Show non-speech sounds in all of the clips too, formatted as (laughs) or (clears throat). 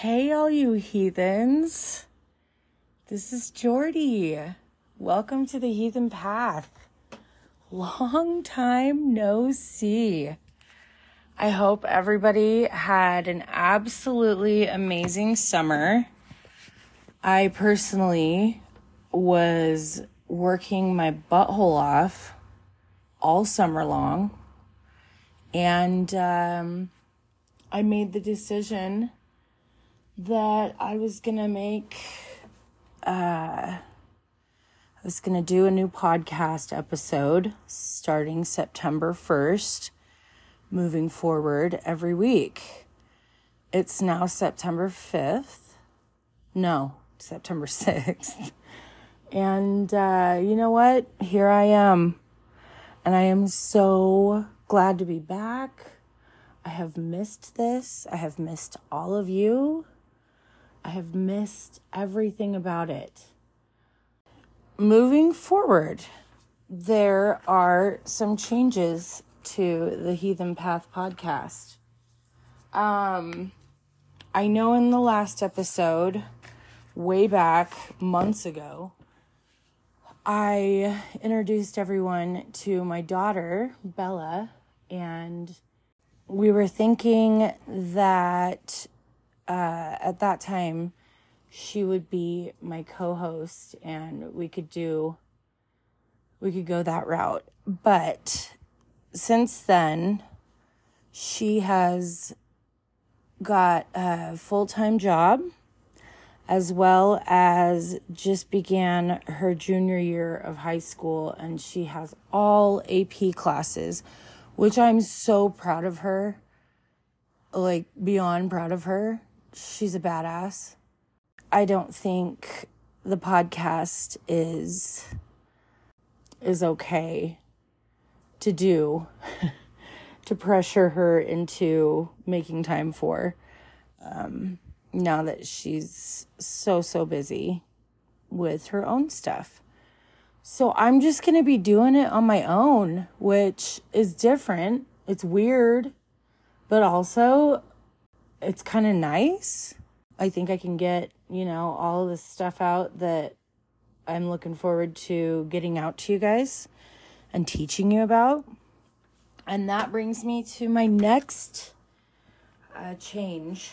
Hey, all you heathens. This is Jordy. Welcome to the Heathen Path. Long time no see. I hope everybody had an absolutely amazing summer. I personally was working my butthole off all summer long. And um, I made the decision that I was going to make, uh, I was going to do a new podcast episode starting September 1st, moving forward every week. It's now September 5th. No, September (laughs) 6th. And uh, you know what? Here I am. And I am so glad to be back. I have missed this. I have missed all of you. I have missed everything about it. Moving forward, there are some changes to the Heathen Path podcast. Um, I know in the last episode, way back months ago, I introduced everyone to my daughter, Bella, and we were thinking that uh, at that time she would be my co-host and we could do we could go that route. But since then she has got a full-time job as well as just began her junior year of high school and she has all AP classes which I'm so proud of her like beyond proud of her she's a badass. I don't think the podcast is is okay to do (laughs) to pressure her into making time for um, now that she's so so busy with her own stuff. So I'm just going to be doing it on my own, which is different. It's weird, but also it's kind of nice. I think I can get, you know, all this stuff out that I'm looking forward to getting out to you guys and teaching you about. And that brings me to my next uh, change.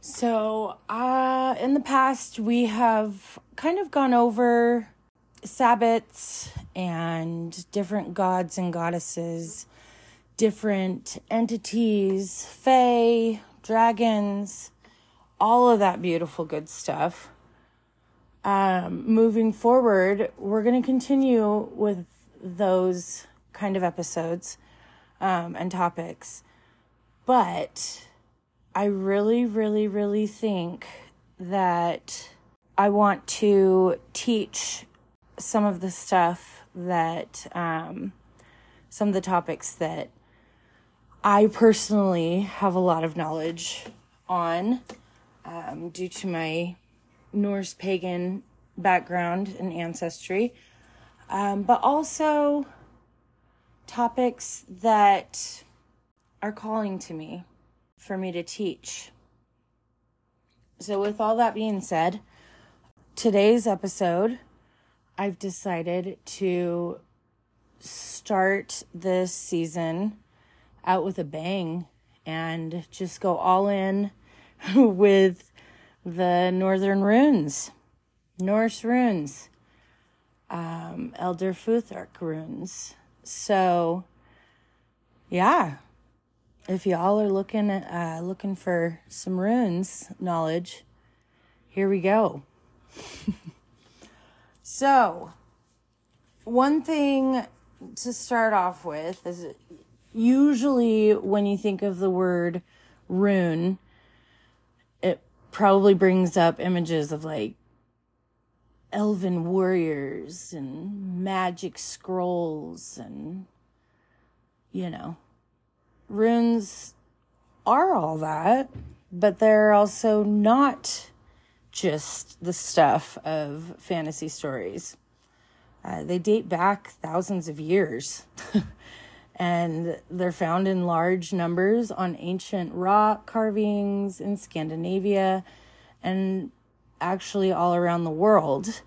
So, uh, in the past, we have kind of gone over Sabbats and different gods and goddesses, different entities, fae, dragons, all of that beautiful good stuff. Um, moving forward, we're going to continue with those kind of episodes um, and topics. But I really, really, really think that I want to teach some of the stuff that, um, some of the topics that I personally have a lot of knowledge on um, due to my Norse pagan background and ancestry, um, but also topics that are calling to me for me to teach. So, with all that being said, today's episode, I've decided to start this season out with a bang and just go all in (laughs) with the northern runes, Norse runes, um, Elder Futhark runes. So, yeah, if y'all are looking uh, looking for some runes knowledge, here we go. (laughs) so, one thing to start off with is usually when you think of the word rune, it probably brings up images of like elven warriors and magic scrolls and you know. Runes are all that but they're also not just the stuff of fantasy stories. Uh, they date back thousands of years (laughs) and they're found in large numbers on ancient rock carvings in Scandinavia and actually all around the world,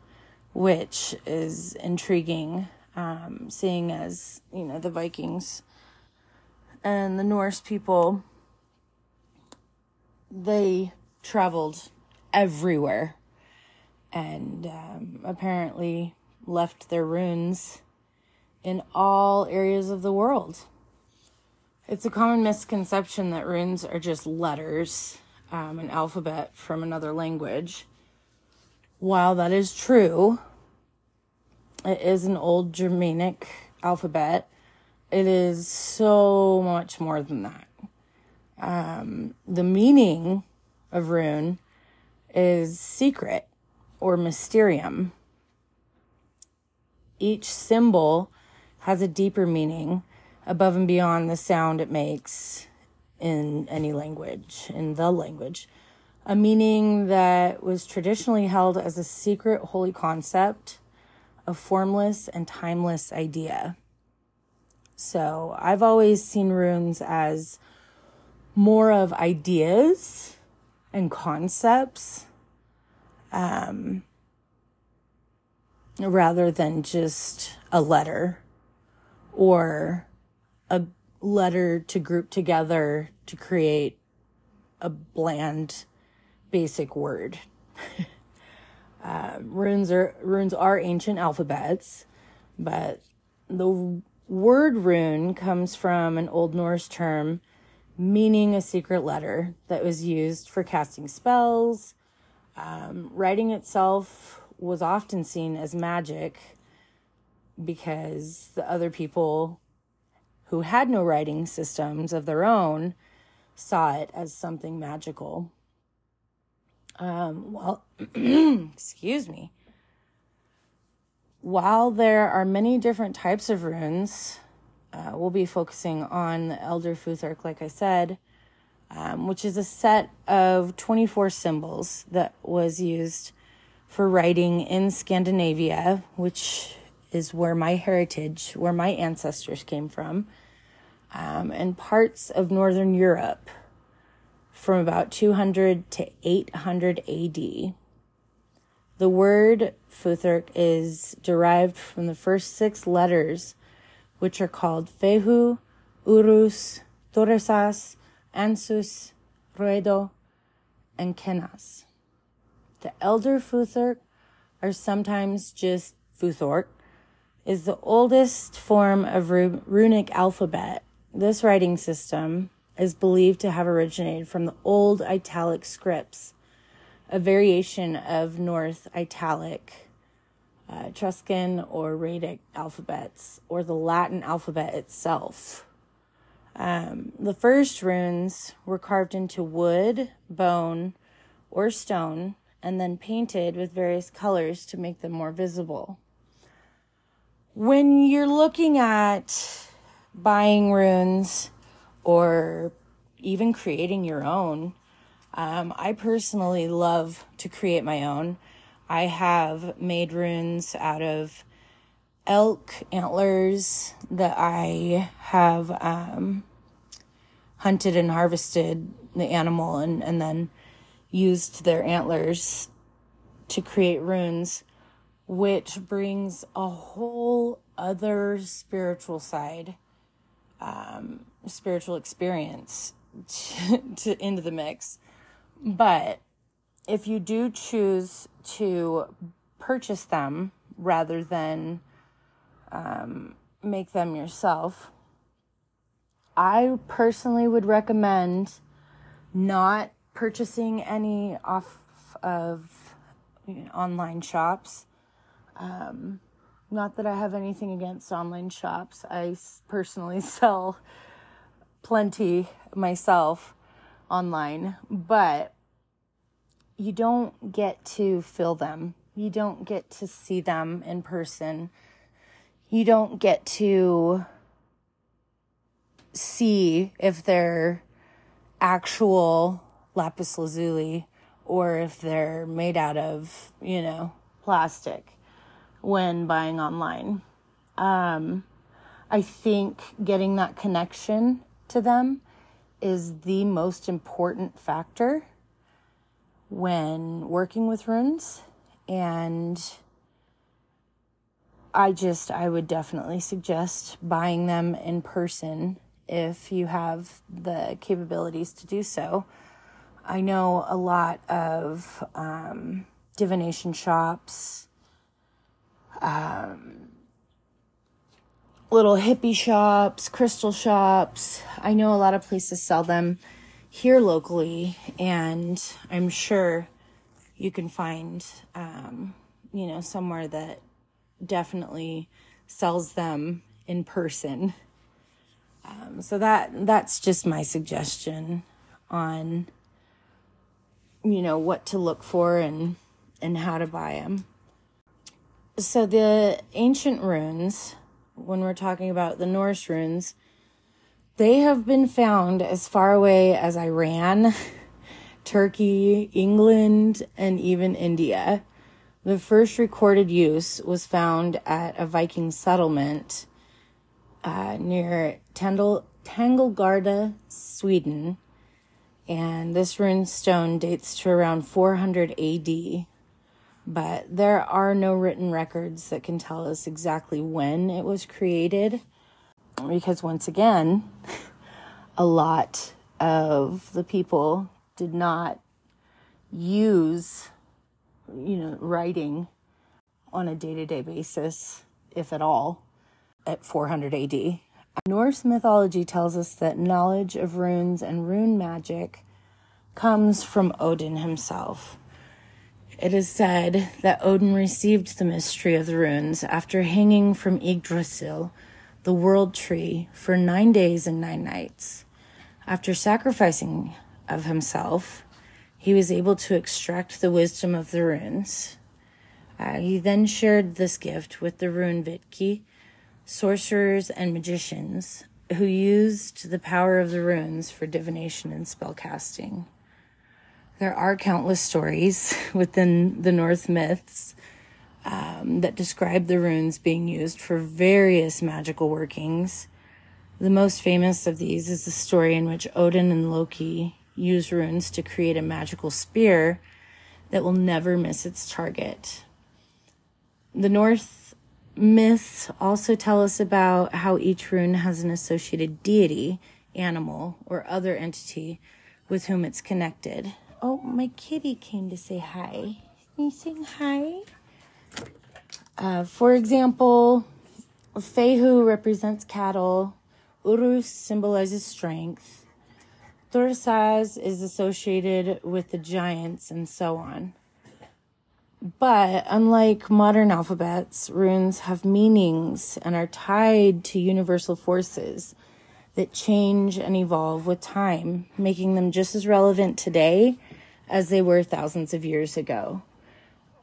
which is intriguing, um, seeing as, you know, the Vikings and the Norse people, they traveled everywhere and um, apparently left their runes in all areas of the world. It's a common misconception that runes are just letters, um, an alphabet from another language. While that is true, it is an old Germanic alphabet. It is so much more than that. Um, the meaning of rune is secret or mysterium. Each symbol has a deeper meaning above and beyond the sound it makes in any language, in the language. A meaning that was traditionally held as a secret holy concept, a formless and timeless idea. So I've always seen runes as more of ideas and concepts um, rather than just a letter or a letter to group together to create a bland basic word. (laughs) uh, runes are runes are ancient alphabets, but the word rune comes from an Old Norse term meaning a secret letter that was used for casting spells. Um, writing itself was often seen as magic because the other people who had no writing systems of their own saw it as something magical. Um, well, (clears throat) excuse me. While there are many different types of runes, uh, we'll be focusing on the Elder Futhark, like I said, um, which is a set of 24 symbols that was used for writing in Scandinavia, which is where my heritage, where my ancestors came from, um, and parts of Northern Europe from about 200 to 800 AD. The word Futhark is derived from the first six letters, which are called Fehu, Uruz, Thurisaz, Ansuz, Raidho, and Kenaz. The elder Futhark are sometimes just Futhork, is the oldest form of runic alphabet. This writing system is believed to have originated from the old italic scripts, a variation of North Italic, uh, Etruscan, or Raetic alphabets, or the Latin alphabet itself. Um, the first runes were carved into wood, bone, or stone, and then painted with various colors to make them more visible when you're looking at buying runes or even creating your own, um, I personally love to create my own. I have made runes out of elk antlers that I have um, hunted and harvested the animal and, and then used their antlers to create runes which brings a whole other spiritual side, um, spiritual experience to, (laughs) to, into the mix. But if you do choose to purchase them rather than um, make them yourself, I personally would recommend not purchasing any off of you know, online shops um, not that I have anything against online shops. I personally (laughs) sell plenty myself online, but you don't get to feel them. You don't get to see them in person. You don't get to see if they're actual lapis lazuli or if they're made out of, you know, plastic when buying online. Um, I think getting that connection to them is the most important factor when working with runes. And I just, I would definitely suggest buying them in person if you have the capabilities to do so. I know a lot of um, divination shops, um, little hippie shops, crystal shops. I know a lot of places sell them here locally, and I'm sure you can find, um, you know, somewhere that definitely sells them in person. Um, so that that's just my suggestion on you know what to look for and and how to buy them. So the ancient runes, when we're talking about the Norse runes, they have been found as far away as Iran, (laughs) Turkey, England, and even India. The first recorded use was found at a Viking settlement uh, near Tandel, Tangelgarda, Sweden. And this rune stone dates to around 400 AD. But there are no written records that can tell us exactly when it was created. Because once again, a lot of the people did not use, you know, writing on a day to day basis, if at all, at 400 AD. Norse mythology tells us that knowledge of runes and rune magic comes from Odin himself. It is said that Odin received the mystery of the runes after hanging from Yggdrasil, the world tree, for nine days and nine nights. After sacrificing of himself, he was able to extract the wisdom of the runes. Uh, he then shared this gift with the rune Vitki, sorcerers, and magicians who used the power of the runes for divination and spellcasting. There are countless stories (laughs) within the Norse myths um, that describe the runes being used for various magical workings. The most famous of these is the story in which Odin and Loki use runes to create a magical spear that will never miss its target. The North myths also tell us about how each rune has an associated deity, animal, or other entity with whom it's connected. Oh, my kitty came to say hi. Can you sing hi? Uh, for example, Fehu represents cattle, Uruz symbolizes strength, Thurisaz is associated with the giants, and so on. But unlike modern alphabets, runes have meanings and are tied to universal forces that change and evolve with time, making them just as relevant today as they were thousands of years ago.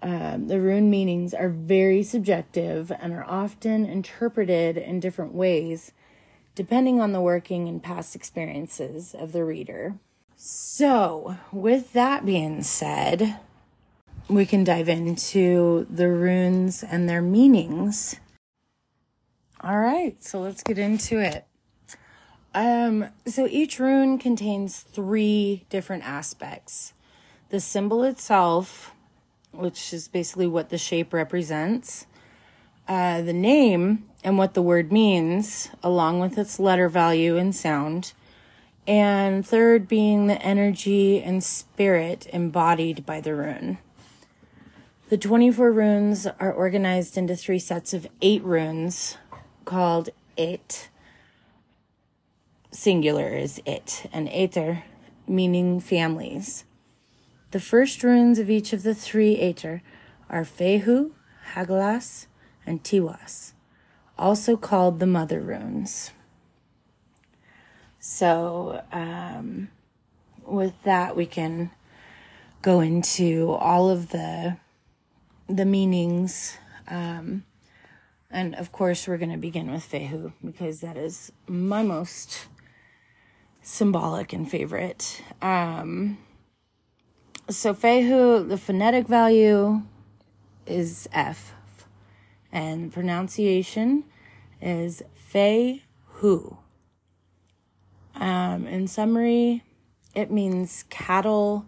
Um, the rune meanings are very subjective and are often interpreted in different ways depending on the working and past experiences of the reader. So, with that being said, we can dive into the runes and their meanings. All right, so let's get into it. Um, so each rune contains three different aspects. The symbol itself, which is basically what the shape represents, uh, the name and what the word means, along with its letter value and sound, and third being the energy and spirit embodied by the rune. The 24 runes are organized into three sets of eight runes called It. Singular is It, and Aettir, meaning families. The first runes of each of the three Aettir are Fehu, Hagalaz, and Tiwas, also called the Mother runes. So, um, with that, we can go into all of the the meanings. Um, and of course, we're going to begin with Fehu because that is my most symbolic and favorite. Um, so, Fehu, the phonetic value is F, and pronunciation is Fei Hu. Um, in summary, it means cattle,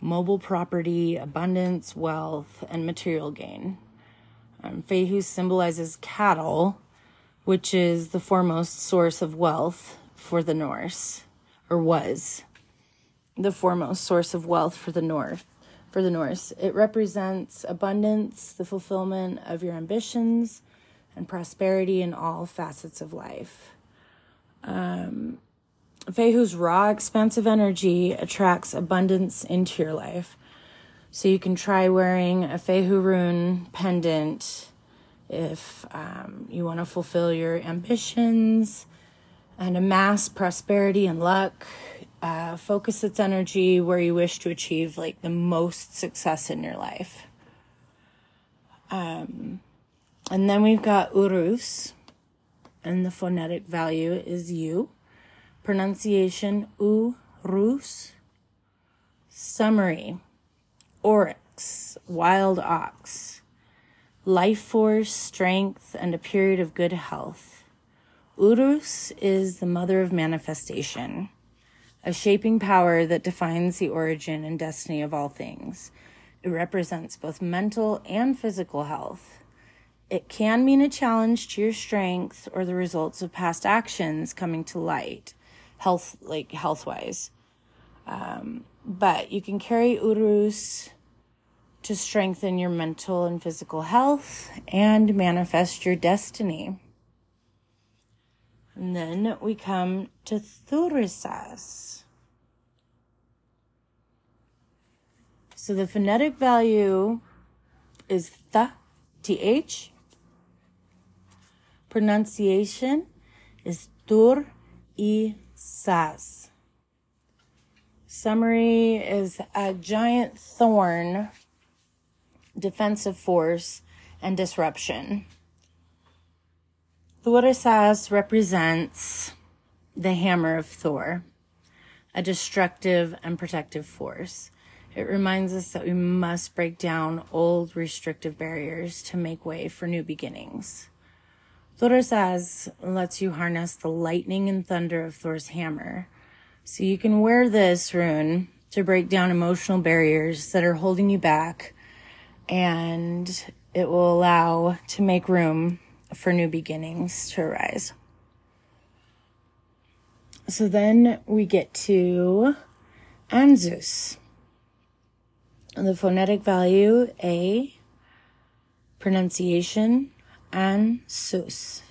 mobile property, abundance, wealth, and material gain. Um, Fehu symbolizes cattle, which is the foremost source of wealth for the Norse, or was the foremost source of wealth for the North. For the Norse, it represents abundance, the fulfillment of your ambitions, and prosperity in all facets of life. Um, Fehu's raw, expansive energy attracts abundance into your life. So you can try wearing a Fehu rune pendant if um, you want to fulfill your ambitions and amass prosperity and luck. Uh, focus its energy where you wish to achieve like the most success in your life. Um, and then we've got Uruz, and the phonetic value is U. Pronunciation Urus. Summary Oryx, wild ox. Life force, strength, and a period of good health. Uruz is the mother of manifestation, a shaping power that defines the origin and destiny of all things. It represents both mental and physical health. It can mean a challenge to your strength or the results of past actions coming to light, health like health wise. Um, but you can carry Uruz to strengthen your mental and physical health and manifest your destiny. And then we come to Thurisaz. So the phonetic value is th, th. Pronunciation is tur i sas. Summary is a giant thorn, defensive force, and disruption. Thurisaz represents the hammer of Thor, a destructive and protective force. It reminds us that we must break down old restrictive barriers to make way for new beginnings. Thurisaz lets you harness the lightning and thunder of Thor's hammer. So you can wear this rune to break down emotional barriers that are holding you back, and it will allow to make room for new beginnings to arise. So then we get to Ansuz. The phonetic value A, pronunciation Anzus.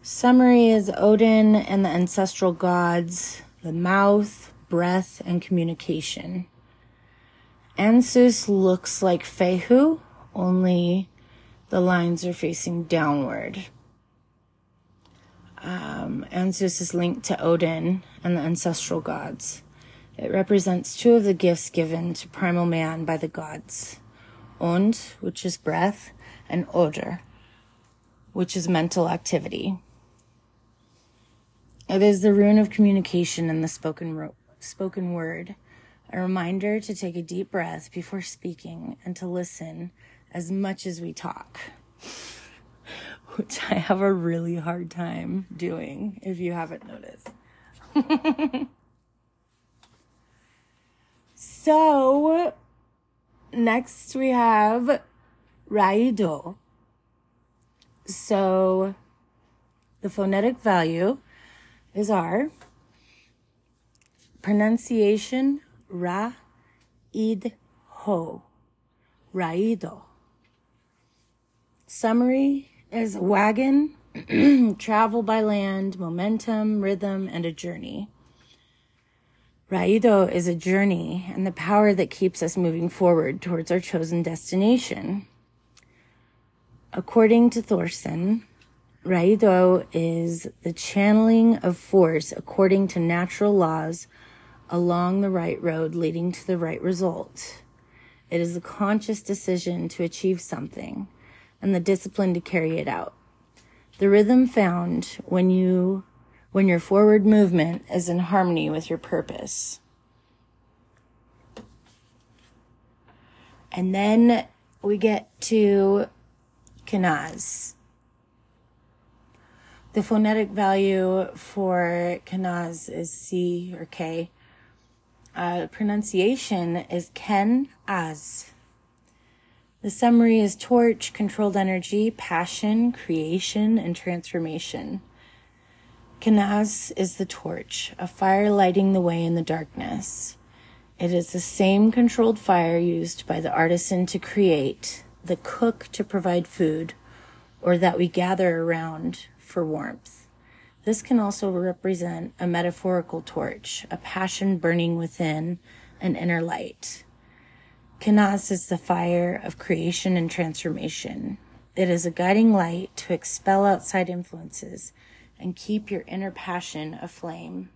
Summary is Odin and the ancestral gods, the mouth, breath, and communication. Ansuz looks like Fehu, only the lines are facing downward. Um, Ansuz is linked to Odin and the ancestral gods. It represents two of the gifts given to primal man by the gods und, which is breath, and Odr, which is mental activity. It is the rune of communication and the spoken, ro- spoken word, a reminder to take a deep breath before speaking and to listen as much as we talk, (laughs) which I have a really hard time doing if you haven't noticed. (laughs) so, next we have Raidho. So, the phonetic value is R. Pronunciation Ra id ho. Raidho. Summary is wagon, (clears throat) travel by land, momentum, rhythm, and a journey. Raidho is a journey and the power that keeps us moving forward towards our chosen destination. According to Thorsson, Raidho is the channeling of force according to natural laws along the right road leading to the right result. It is a conscious decision to achieve something and the discipline to carry it out. The rhythm found when you when your forward movement is in harmony with your purpose. And then we get to Kenaz. The phonetic value for Kenaz is C or K. Uh, pronunciation is Ken as. The summary is torch, controlled energy, passion, creation, and transformation. Kenaz is the torch, a fire lighting the way in the darkness. It is the same controlled fire used by the artisan to create, the cook to provide food, or that we gather around for warmth. This can also represent a metaphorical torch, a passion burning within an inner light. Kenaz is the fire of creation and transformation. It is a guiding light to expel outside influences and keep your inner passion aflame.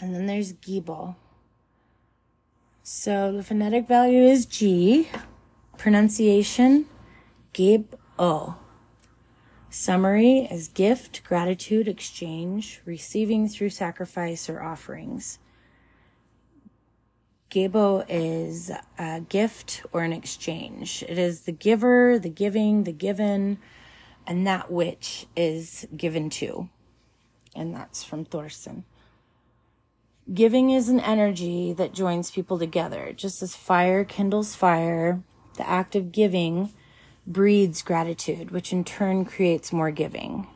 And then there's Gebo. So the phonetic value is G. Pronunciation, Gib O. Summary is gift, gratitude, exchange, receiving through sacrifice or offerings. Gebo is a gift or an exchange. It is the giver, the giving, the given, and that which is given to. And that's from Thorsson. Giving is an energy that joins people together. Just as fire kindles fire, the act of giving breeds gratitude, which in turn creates more giving.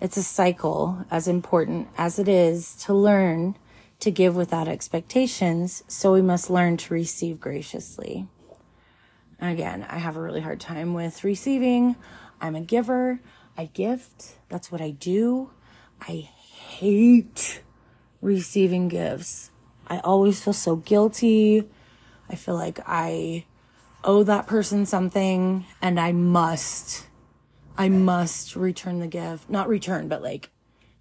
It's a cycle as important as it is to learn to give without expectations, so we must learn to receive graciously. Again, I have a really hard time with receiving. I'm a giver. I gift. That's what I do. I hate receiving gifts. I always feel so guilty. I feel like I owe that person something and I must, I must return the gift. Not return, but like,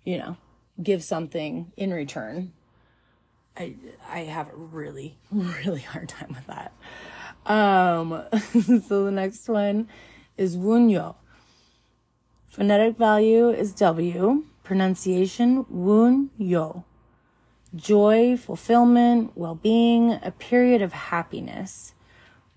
you know, give something in return. I, I have a really, (laughs) really hard time with that. Um, (laughs) so the next one is Wunjo. Phonetic value is W. Pronunciation Wunyo joy, fulfillment, well being, a period of happiness.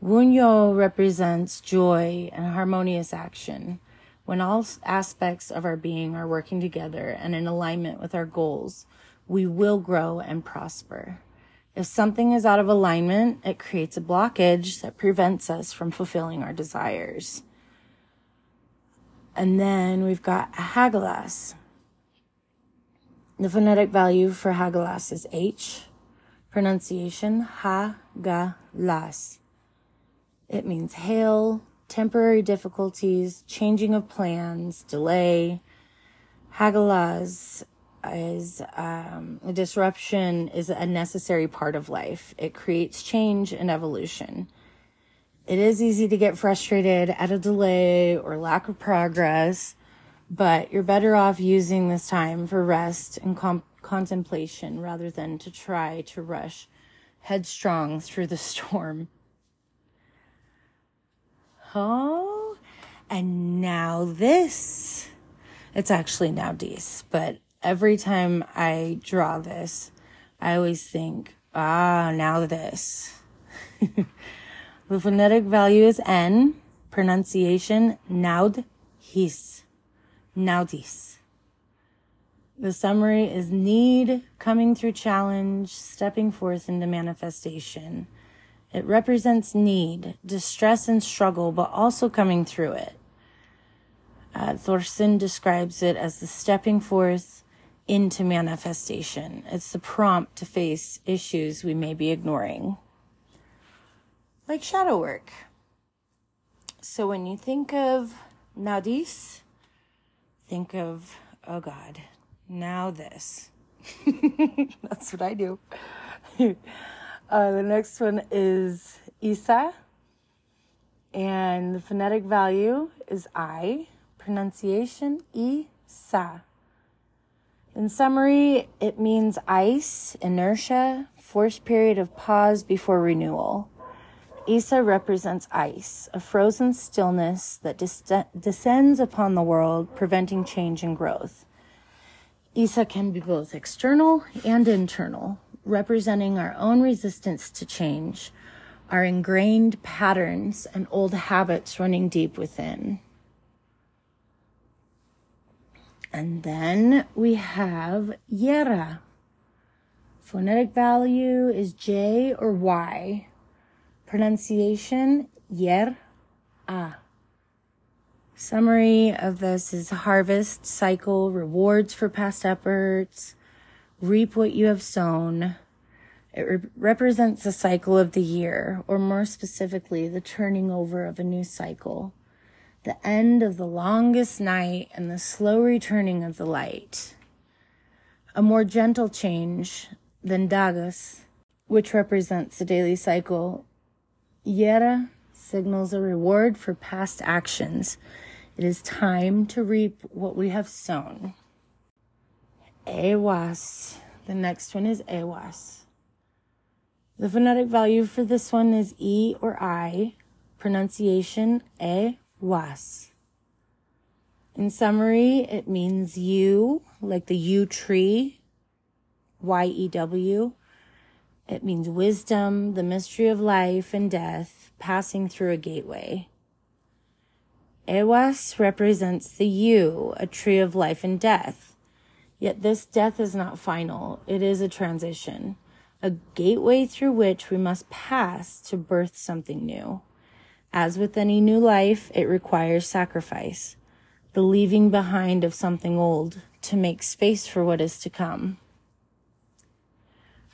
Wunjo represents joy and harmonious action. When all aspects of our being are working together and in alignment with our goals, we will grow and prosper. If something is out of alignment, it creates a blockage that prevents us from fulfilling our desires. And then we've got Hagalaz. The phonetic value for Hagalaz is H. Pronunciation Ha-ga-las. It means hail, temporary difficulties, changing of plans, delay. Hagalaz is um, disruption is a necessary part of life. It creates change and evolution. It is easy to get frustrated at a delay or lack of progress but you're better off using this time for rest and contemplation rather than to try to rush headstrong through the (laughs) storm. Oh, and now this. It's actually now these, but every time I draw this, I always think, ah, now this. (laughs) the phonetic value is N, pronunciation naud his. This. The summary is need coming through challenge, stepping forth into manifestation. It represents need, distress, and struggle, but also coming through it. Uh, Thorsson describes it as the stepping forth into manifestation. It's the prompt to face issues we may be ignoring, like shadow work. So when you think of Naudhiz, think of, oh God, now this. (laughs) That's what I do. (laughs) uh, the next one is Isa, and the phonetic value is I. Pronunciation Isa. In summary, it means ice, inertia, forced period of pause before renewal. Isa represents ice, a frozen stillness that dis- descends upon the world, preventing change and growth. Isa can be both external and internal, representing our own resistance to change, our ingrained patterns and old habits running deep within. And then we have Jera. Phonetic value is J or Y. Pronunciation Yer A. Summary of this is harvest, cycle, rewards for past efforts, reap what you have sown. It re- represents the cycle of the year, or more specifically, the turning over of a new cycle the end of the longest night and the slow returning of the light. A more gentle change than Dagaz, which represents the daily cycle. Jera signals a reward for past actions. It is time to reap what we have sown. Awas. The next one is Awas. The phonetic value for this one is E or I. Pronunciation E was. In summary, it means you, like the yew tree, Y E W. It means wisdom, the mystery of life and death, passing through a gateway. Ewas represents the yew, a tree of life and death. Yet this death is not final, it is a transition, a gateway through which we must pass to birth something new. As with any new life, it requires sacrifice, the leaving behind of something old to make space for what is to come.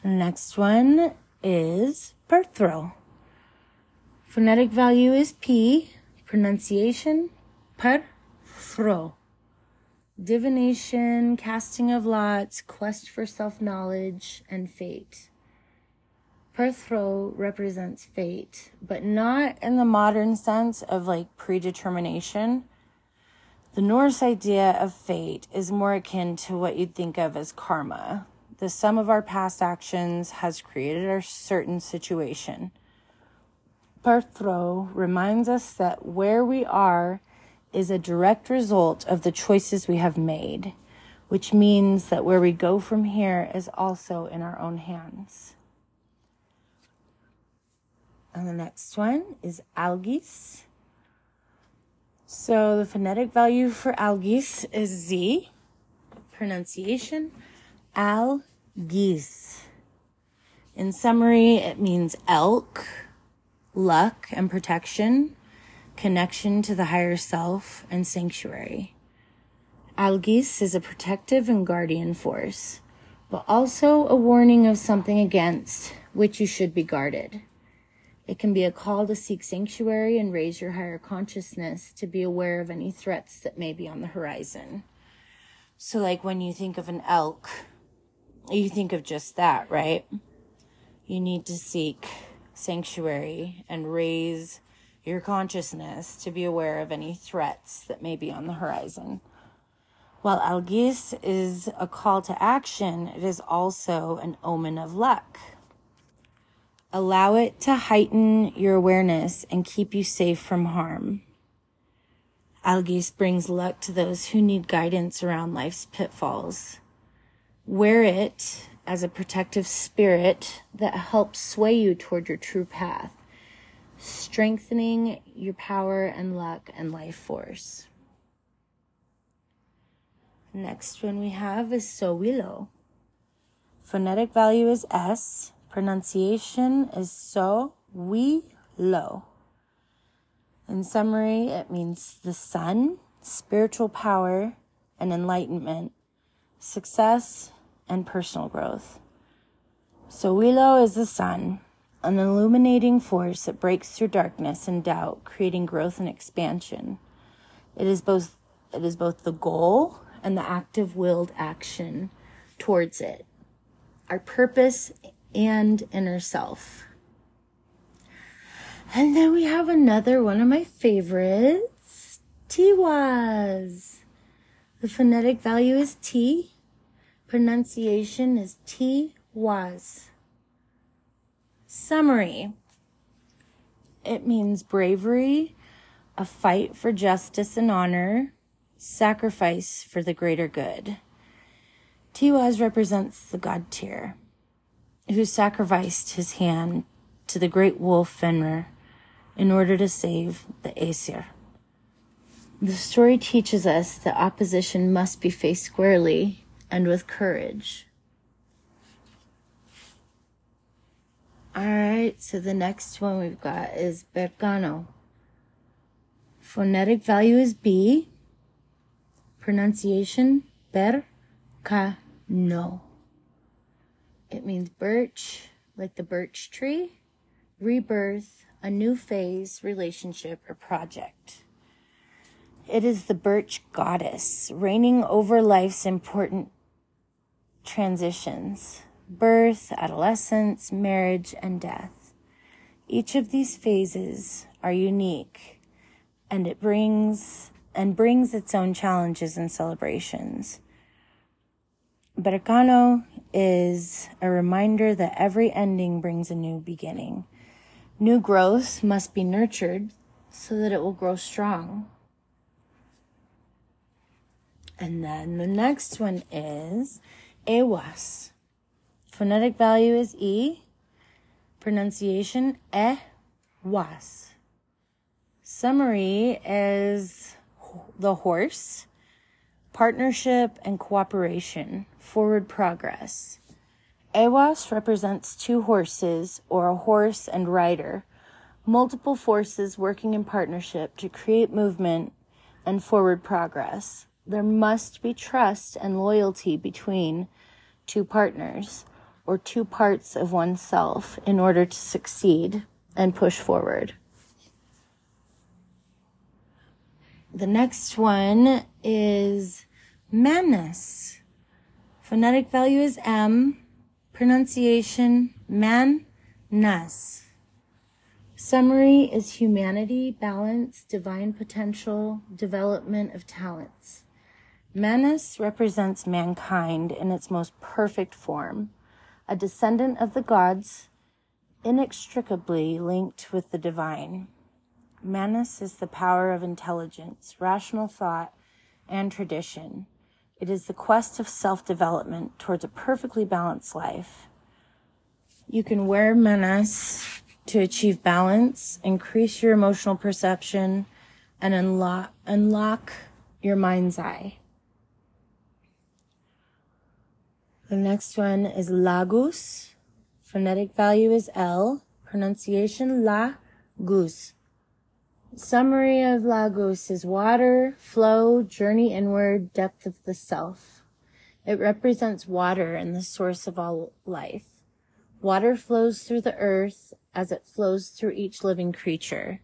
Next one is Perthro. Phonetic value is P, pronunciation per throw. Divination, casting of lots, quest for self knowledge, and fate. Perthro represents fate, but not in the modern sense of like predetermination. The Norse idea of fate is more akin to what you'd think of as karma. The sum of our past actions has created a certain situation. Perthro reminds us that where we are is a direct result of the choices we have made, which means that where we go from here is also in our own hands. And the next one is algiz. So the phonetic value for algiz is Z. Pronunciation, algis. In summary, it means elk, luck and protection, connection to the higher self, and sanctuary. Algiz is a protective and guardian force, but also a warning of something against which you should be guarded. It can be a call to seek sanctuary and raise your higher consciousness to be aware of any threats that may be on the horizon. So, like when you think of an elk, you think of just that, right? You need to seek sanctuary and raise your consciousness to be aware of any threats that may be on the horizon. While Algiz is a call to action, it is also an omen of luck. Allow it to heighten your awareness and keep you safe from harm. Algiz brings luck to those who need guidance around life's pitfalls. Wear it as a protective spirit that helps sway you toward your true path, strengthening your power and luck and life force. Next one we have is So Sowilo. Phonetic value is S Pronunciation is so, we, lo. In summary, it means the sun, spiritual power, and enlightenment, success, and personal growth. Sowilo is the sun, an illuminating force that breaks through darkness and doubt, creating growth and expansion. It is both it is both the goal and the active willed action towards it. Our purpose and inner self. And then we have another one of my favorites, Tiwaz. The phonetic value is T. Pronunciation is T was. Summary. It means bravery, a fight for justice and honor, sacrifice for the greater good. Tiwaz represents the God Tyr who sacrificed his hand to the great wolf Fenrir in order to save the Aesir. The story teaches us that opposition must be faced squarely and with courage. All right, so the next one we've got is Berkano. Phonetic value is B. Pronunciation ber ca no. It means birch, like the birch tree, rebirth, a new phase, relationship, or project. It is the birch goddess reigning over life's important transitions birth, adolescence, marriage, and death. Each of these phases are unique and it brings and brings its own challenges and celebrations. Berkano is a reminder that every ending brings a new beginning. New growth must be nurtured so that it will grow strong. And then the next one is Ehwaz. Phonetic value is E. Pronunciation e was. Summary is the horse, partnership and cooperation, forward progress. Ehwaz represents two horses or a horse and rider, multiple forces working in partnership to create movement and forward progress. There must be trust and loyalty between two partners or two parts of oneself in order to succeed and push forward. The next one is Mannaz. Phonetic value is M. Pronunciation man nas. Summary is humanity, balance, divine potential, development of talents. Mannaz represents mankind in its most perfect form a descendant of the gods, inextricably linked with the divine. Mannaz is the power of intelligence, rational thought, and tradition. It is the quest of self development towards a perfectly balanced life. You can wear Mannaz to achieve balance, increase your emotional perception, and unlock, unlock your mind's eye. The next one is Laguz. Phonetic value is L. Pronunciation La Goose. Summary of Laguz is water, flow, journey inward, depth of the self. It represents water and the source of all life. Water flows through the earth as it flows through each living creature.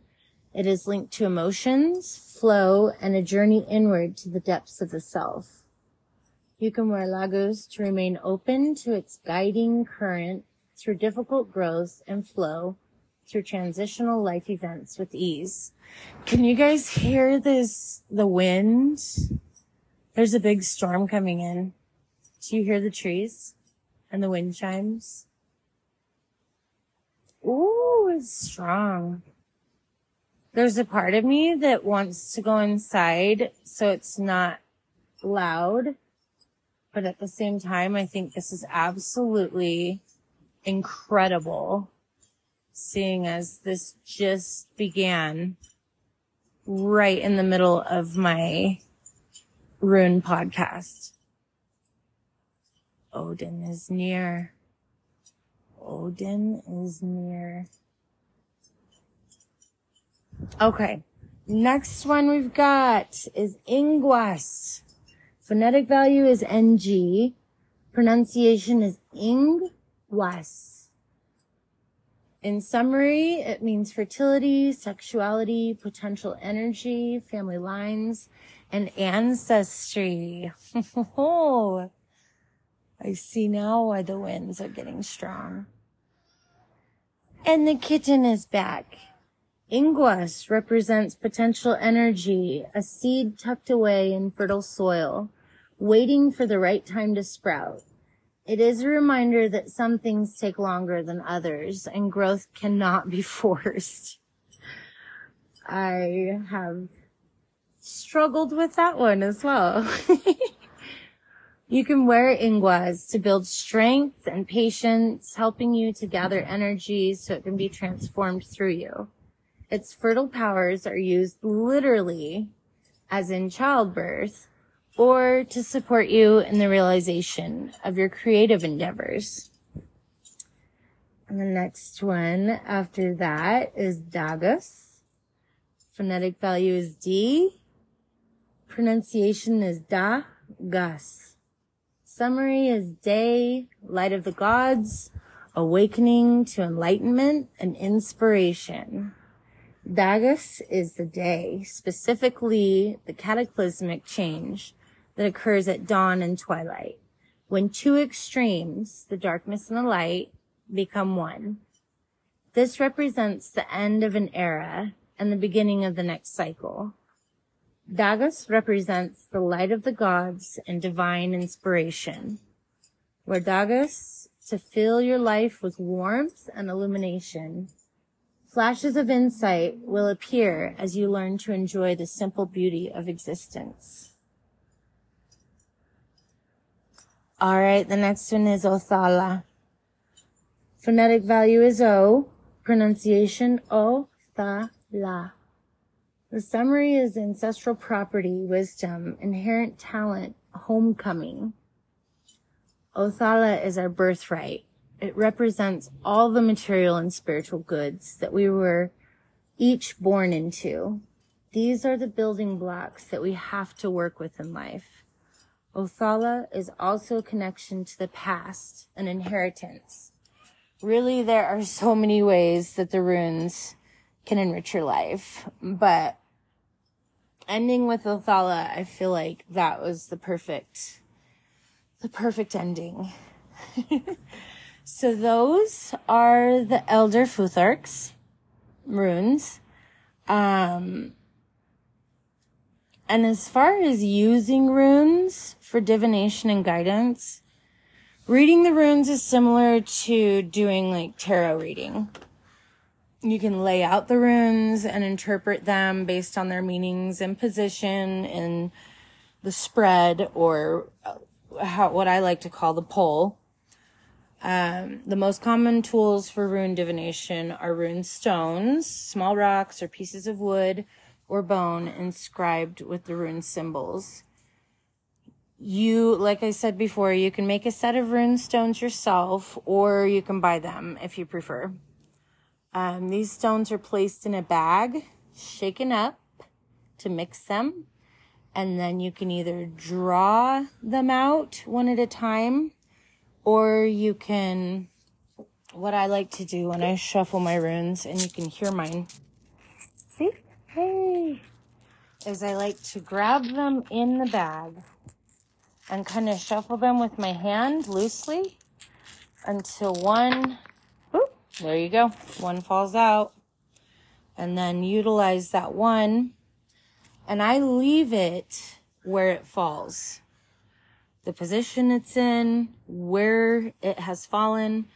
It is linked to emotions, flow, and a journey inward to the depths of the self. You can wear Laguz to remain open to its guiding current through difficult growth and flow through transitional life events with ease. Can you guys hear this, the wind? There's a big storm coming in. Do you hear the trees and the wind chimes? Ooh, it's strong. There's a part of me that wants to go inside so it's not loud but at the same time, I think this is absolutely incredible seeing as this just began right in the middle of my rune podcast. Odin is near. Odin is near. Okay. Next one we've got is Ingwaz. Phonetic value is NG. Pronunciation is ing was. In summary, it means fertility, sexuality, potential energy, family lines, and ancestry. (laughs) oh, I see now why the winds are getting strong. And the kitten is back. Ingwaz represents potential energy, a seed tucked away in fertile soil, waiting for the right time to sprout. It is a reminder that some things take longer than others and growth cannot be (laughs) forced. I have struggled with that one as well. (laughs) you can wear Ingwaz to build strength and patience, helping you to gather energy so it can be transformed through you. Its fertile powers are used literally as in childbirth, or to support you in the realization of your creative endeavors. And the next one after that is Dagaz. Phonetic value is D. Pronunciation is Da, Gus. Summary is day, light of the gods, awakening to enlightenment and inspiration. Dagaz is the day, specifically the cataclysmic change that occurs at dawn and twilight, when two extremes, the darkness and the light, become one. This represents the end of an era and the beginning of the next cycle. Dagaz represents the light of the gods and divine inspiration. Wear Dagaz, to fill your life with warmth and illumination. Flashes of insight will appear as you learn to enjoy the simple beauty of existence. All right, the next one is Othala. Phonetic value is O, pronunciation O, Tha, La. The summary is ancestral property, wisdom, inherent talent, homecoming. Othala is our birthright. It represents all the material and spiritual goods that we were each born into. These are the building blocks that we have to work with in life. Othala is also a connection to the past, an inheritance. Really, there are so many ways that the runes can enrich your life, but ending with Othala, I feel like that was the perfect the perfect ending. (laughs) so those are the Elder Futharks runes. Um, and as far as using runes for divination and guidance, reading the runes is similar to doing like tarot reading. You can lay out the runes and interpret them based on their meanings and position and the spread or how, what I like to call the pole. Um, the most common tools for rune divination are rune stones, small rocks or pieces of wood or bone inscribed with the rune symbols. You, like I said before, you can make a set of rune stones yourself or you can buy them if you prefer. Um, these stones are placed in a bag, shaken up to mix them and then you can either draw them out one at a time or you can what I like to do when I shuffle my runes and you can hear mine hey is I like to grab them in the bag and kind of shuffle them with my hand loosely until one whoop, there you go one falls out and then utilize that one and I leave it where it falls. The position it's in, where it has fallen,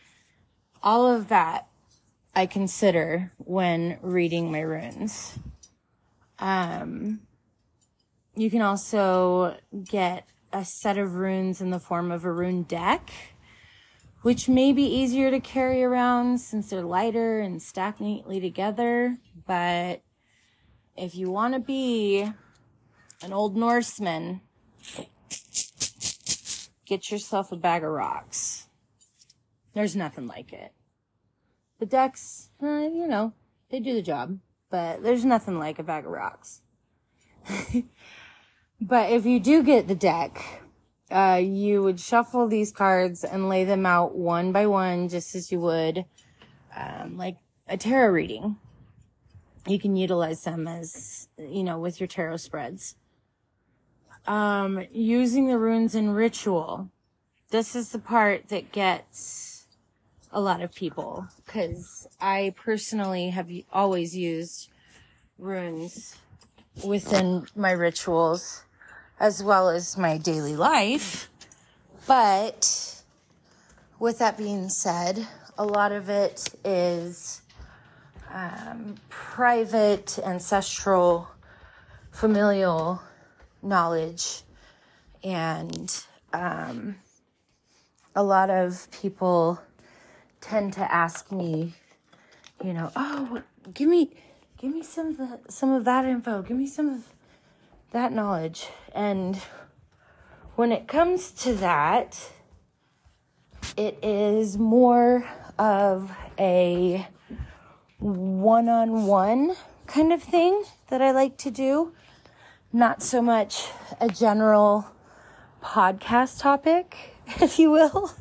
all of that I consider when reading my runes. Um, you can also get a set of runes in the form of a rune deck, which may be easier to carry around since they're lighter and stack neatly together, but if you want to be an old Norseman, get yourself a bag of rocks. There's nothing like it. The decks, uh, you know, they do the job, but there's nothing like a bag of rocks. (laughs) but if you do get the deck, uh, you would shuffle these cards and lay them out one by one, just as you would, um, like a tarot reading you can utilize them as, you know, with your tarot spreads. Um, using the runes in ritual. This is the part that gets a lot of people because I personally have always used runes within my rituals as well as my daily life. But with that being said, a lot of it is um, private, ancestral, familial knowledge. And um, a lot of people tend to ask me, you know, oh, give me, give me some of the, some of that info. Give me some of, that knowledge. And when it comes to that, it is more of a one on one kind of thing that I like to do, not so much a general podcast topic, (laughs) if you will.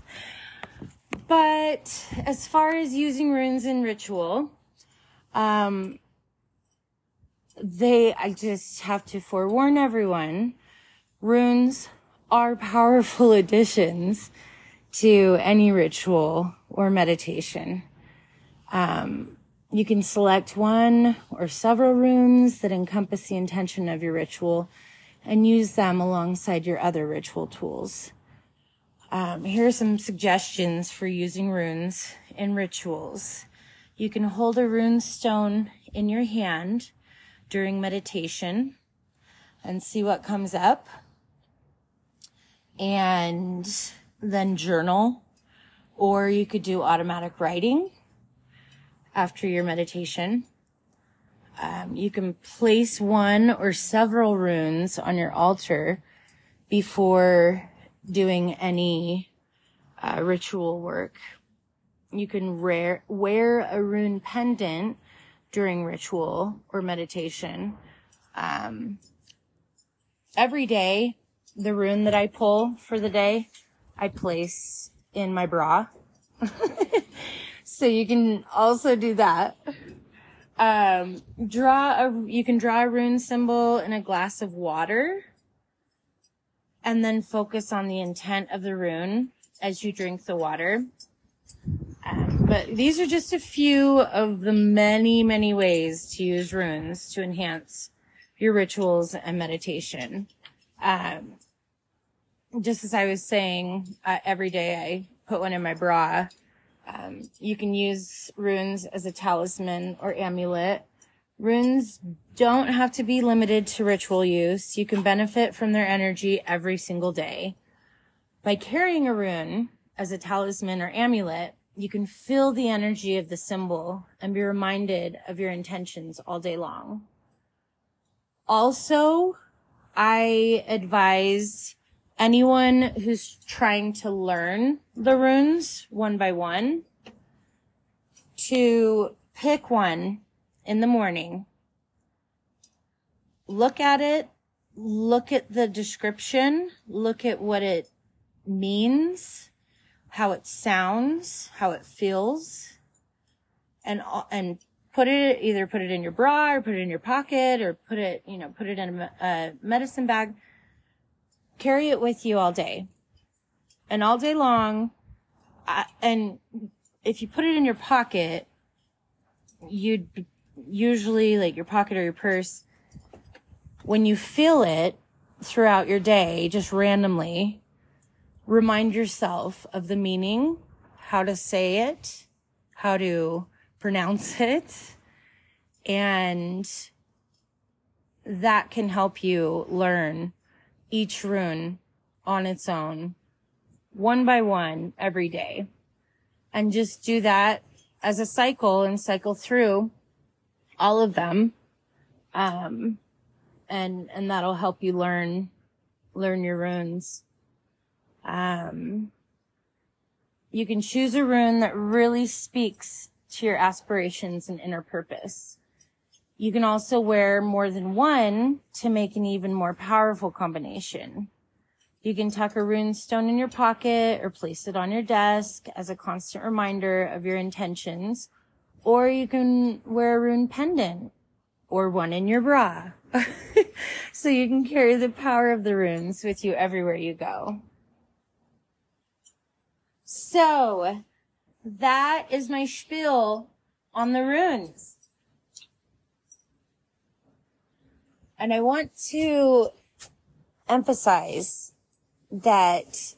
But as far as using runes in ritual, um, they, I just have to forewarn everyone, runes are (laughs) powerful additions to any ritual or meditation. Um, you can select one or several runes that encompass the intention of your ritual and use them alongside your other ritual tools. Um, here are some suggestions for using runes in rituals. You can hold a rune stone in your hand during meditation and see what comes up. And then journal, or you could do automatic writing after your meditation. Um, you can place one or several runes on your altar before doing any uh, ritual work. You can wear, wear a rune pendant during ritual or meditation. Um, every day, the rune that I pull for the day, I place in my bra. (laughs) So you can also do that. Um, draw a, you can draw a rune symbol in a glass of water and then focus on the intent of the rune as you drink the water. Um, but these are just a few of the many, many ways to use runes to enhance your rituals and meditation. Um, just as I was saying, uh, every day I put one in my bra um, you can use runes as a talisman or amulet. Runes don't have to be limited to ritual use. You can benefit from their energy every single day. By carrying a rune as a talisman or amulet, you can feel the energy of the symbol and be reminded of your intentions all day long. Also, I advise anyone who's trying to learn the runes one by one to pick one in the morning, look at it, look at the description, look at what it means, how it sounds, how it feels, and, and put it, either put it in your bra or put it in your pocket or put it, you know, put it in a, a medicine bag carry it with you all day and all day long. Uh, and if you put it in your pocket, you'd usually like your pocket or your purse. When you feel it throughout your day, just randomly remind yourself of the meaning, how to say it, how to pronounce (laughs) it. And that can help you learn each rune on its own, one by one every day. And just do that as a cycle and cycle through all of them. Um, and, and that'll help you learn, learn your runes. Um, you can choose a rune that really speaks to your aspirations and inner purpose. You can also wear more than one to make an even more powerful combination. You can tuck a rune stone in your pocket or place it on your desk as a constant reminder of your intentions. Or you can wear a rune pendant or one in your bra. (laughs) so you can carry the power of the runes with you everywhere you go. So that is my spiel on the runes. And I want to emphasize that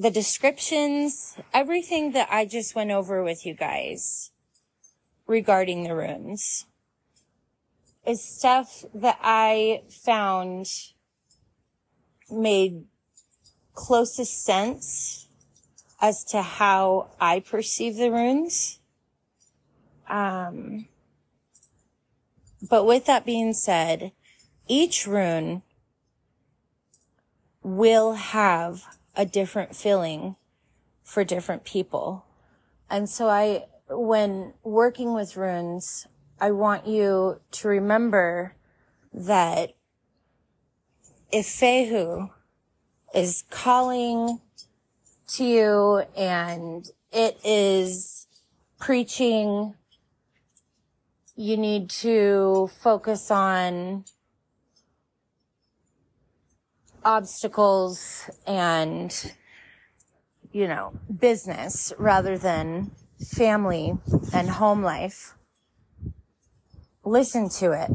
the descriptions, everything that I just went over with you guys regarding the runes is stuff that I found made closest sense as to how I perceive the runes. Um, But with that being said, each rune will have a different feeling for different people. And so I, when working with runes, I want you to remember that if Fehu is calling to you and it is preaching, you need to focus on obstacles and, you know, business rather than family and home life. Listen to it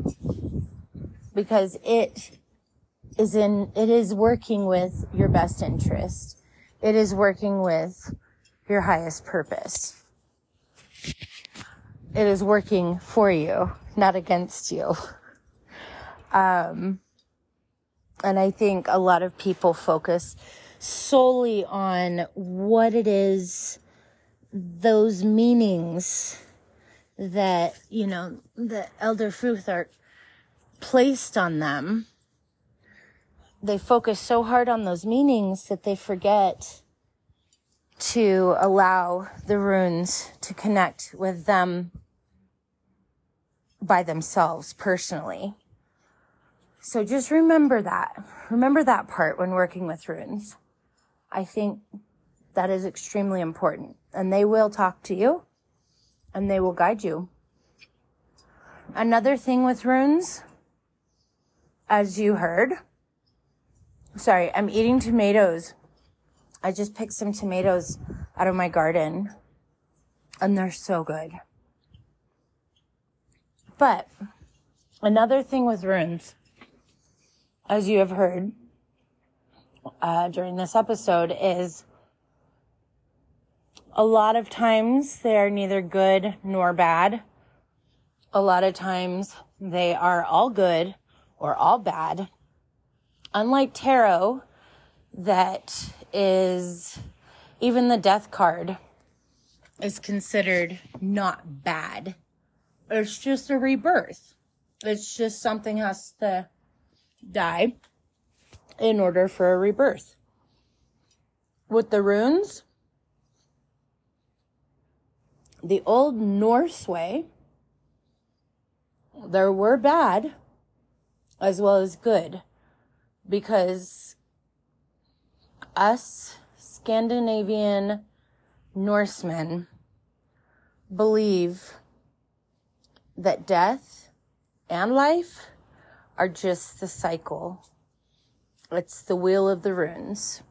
because it is in, it is working with your best interest. It is working with your highest purpose. It is working for you, not against you. (laughs) Um, and I think a lot of people focus solely on what it is, those meanings that, you know, the Elder Futhark placed on them. They focus so hard on those meanings that they forget to allow the runes to connect with them by themselves personally. So just remember that. Remember that part when working with runes. I think that is extremely important and they will talk to you and they will guide you. Another thing with runes, as you heard, sorry, I'm eating tomatoes. I just picked some tomatoes out of my garden and they're so good. But another thing with runes, as you have heard uh, during this episode, is a lot of times they are neither good nor bad. A lot of times they are all good or all bad. Unlike tarot, that is even the death card is considered not bad. It's just a rebirth. It's just something has to die in order for a rebirth. With the runes, the old Norse way, there were bad as well as good because us Scandinavian Norsemen believe that death and life are just the cycle. It's the wheel of the runes.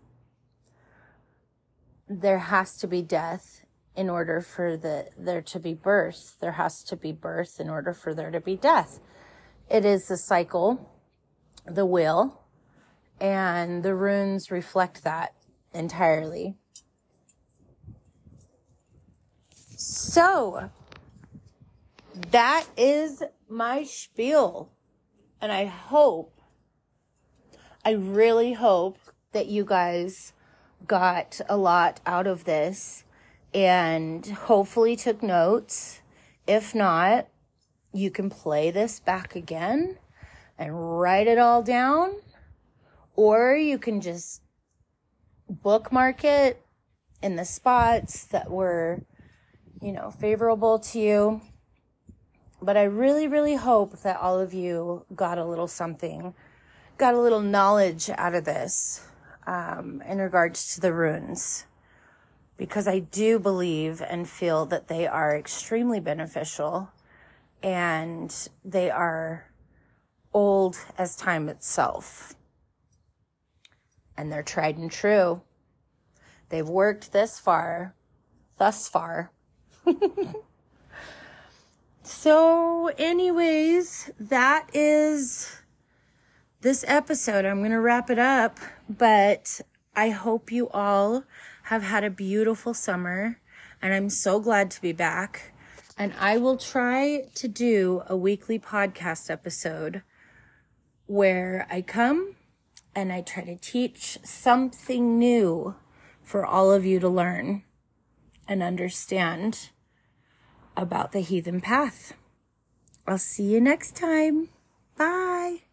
There has to be death in order for the, there to be birth. There has to be birth in order for there to be death. It is the cycle, the wheel, and the runes reflect that entirely. So, that is my spiel. And I hope, I really hope that you guys got a lot out of this and hopefully took notes. If not, you can play this back again and write it all down, or you can just bookmark it in the spots that were, you know, favorable to you. But I really, really hope that all of you got a little something, got a little knowledge out of this um, in regards to the runes. Because I do believe and feel that they are extremely beneficial and they are old as time itself. And they're tried and true. They've worked this far, thus far. (laughs) So, anyways, that is this episode. I'm going to wrap it up, but I hope you all have had a beautiful summer and I'm so glad to be back. And I will try to do a weekly podcast episode where I come and I try to teach something new for all of you to learn and understand about the heathen path. I'll see you next time. Bye.